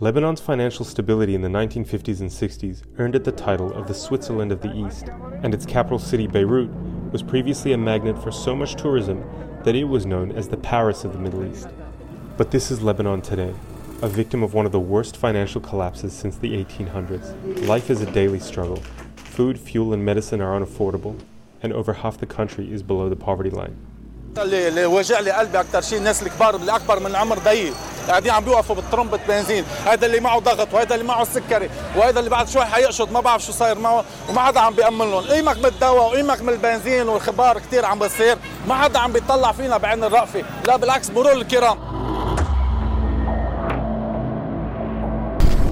Lebanon's financial stability in the 1950s and 60s earned it the title of the Switzerland of the East, and its capital city, Beirut, was previously a magnet for so much tourism that it was known as the Paris of the Middle East. But this is Lebanon today, a victim of one of the worst financial collapses since the 1800s. Life is a daily struggle. Food, fuel, and medicine are unaffordable, and over half the country is below the poverty line. اللي اللي وجع لي قلبي اكثر شيء الناس الكبار اللي اكبر من عمر ضيق قاعدين عم بيوقفوا بالطرمبة بنزين. هذا اللي معه ضغط وهذا اللي معه سكري وهذا اللي بعد شوي حيقشط. ما بعرف شو صاير معه وما حدا عم بيأمن لهم. قيمك من الدواء وقيمك من البنزين والخبار كثير عم بصير. ما حدا عم بيطلع فينا بعين الرأفة. لا بالعكس مرور الكرام.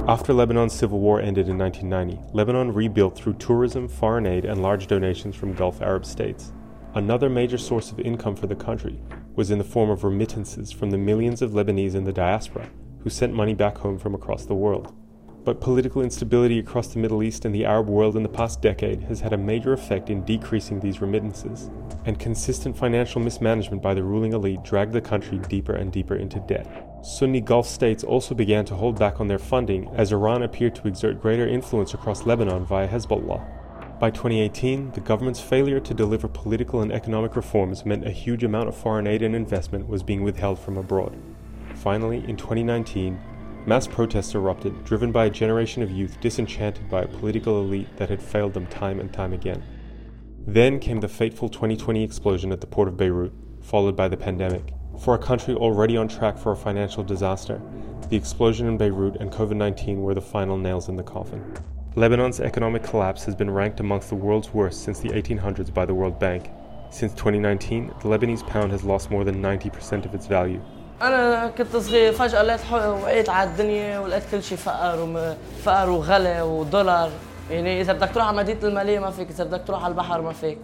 After Lebanon's civil war ended in 1990, Lebanon rebuilt through tourism, foreign aid, and large donations from Gulf Arab states. Another major source of income for the country was in the form of remittances from the millions of Lebanese in the diaspora who sent money back home from across the world. But political instability across the Middle East and the Arab world in the past decade has had a major effect in decreasing these remittances, and consistent financial mismanagement by the ruling elite dragged the country deeper and deeper into debt. Sunni Gulf states also began to hold back on their funding as Iran appeared to exert greater influence across Lebanon via Hezbollah. By 2018, the government's failure to deliver political and economic reforms meant a huge amount of foreign aid and investment was being withheld from abroad. Finally, in 2019, mass protests erupted, driven by a generation of youth disenchanted by a political elite that had failed them time and time again. Then came the fateful 2020 explosion at the port of Beirut, followed by the pandemic. For a country already on track for a financial disaster, the explosion in Beirut and COVID 19 were the final nails in the coffin. Lebanon's economic collapse has been ranked amongst the world's worst since the 1800s by the World Bank. Since 2019, the Lebanese pound has lost more than 90% of its value. انا كنت صغير فجاه لقيت وقيت على الدنيا ولقيت كل شيء فقر وفقر وغلا ودولار يعني اذا بدك تروح على مدينه الماليه ما فيك اذا بدك تروح على البحر ما فيك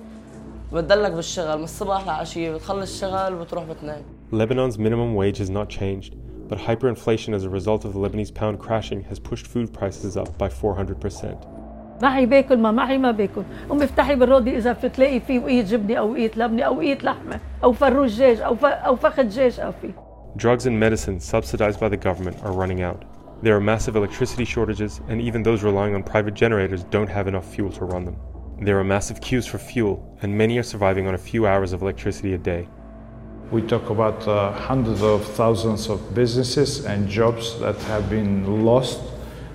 بتدلك بالشغل من الصبح لعشيه بتخلص الشغل وبتروح بتنام Lebanon's minimum wage has not changed, but hyperinflation as a result of the Lebanese pound crashing has pushed food prices up by 400%. معي باكل ما معي ما باكل امي افتحي بالرودي اذا بتلاقي فيه وقية جبنه او وقية لبنه او وقية لحمه او فروج دجاج او او فخذ دجاج او فيه Drugs and medicines subsidized by the government are running out. There are massive electricity shortages, and even those relying on private generators don't have enough fuel to run them. There are massive queues for fuel, and many are surviving on a few hours of electricity a day. we talk about uh, hundreds of thousands of businesses and jobs that have been lost.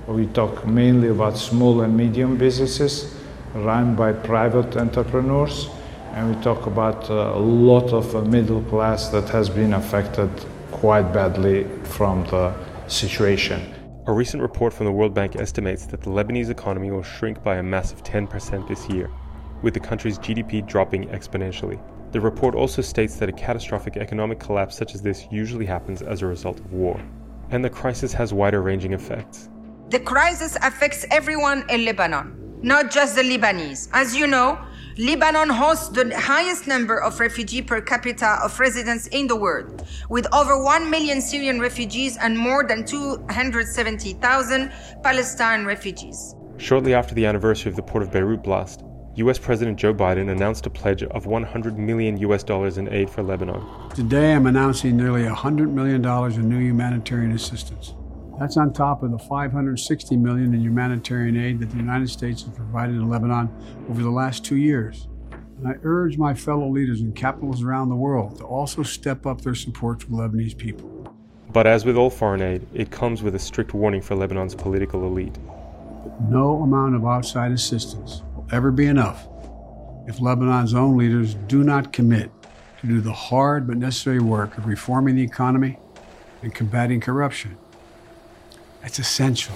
We talk mainly about small and medium businesses run by private entrepreneurs. And we talk about uh, a lot of uh, middle class that has been affected quite badly from the situation. A recent report from the World Bank estimates that the Lebanese economy will shrink by a massive 10% this year, with the country's GDP dropping exponentially. The report also states that a catastrophic economic collapse such as this usually happens as a result of war. And the crisis has wider ranging effects. The crisis affects everyone in Lebanon, not just the Lebanese. As you know, Lebanon hosts the highest number of refugee per capita of residents in the world, with over 1 million Syrian refugees and more than 270,000 Palestine refugees. Shortly after the anniversary of the Port of Beirut blast, US President Joe Biden announced a pledge of 100 million US dollars in aid for Lebanon. Today I'm announcing nearly $100 million in new humanitarian assistance. That's on top of the 560 million in humanitarian aid that the United States has provided in Lebanon over the last two years. And I urge my fellow leaders in capitals around the world to also step up their support for Lebanese people. But as with all foreign aid, it comes with a strict warning for Lebanon's political elite. No amount of outside assistance ever be enough if Lebanon's own leaders do not commit to do the hard but necessary work of reforming the economy and combating corruption. It's essential.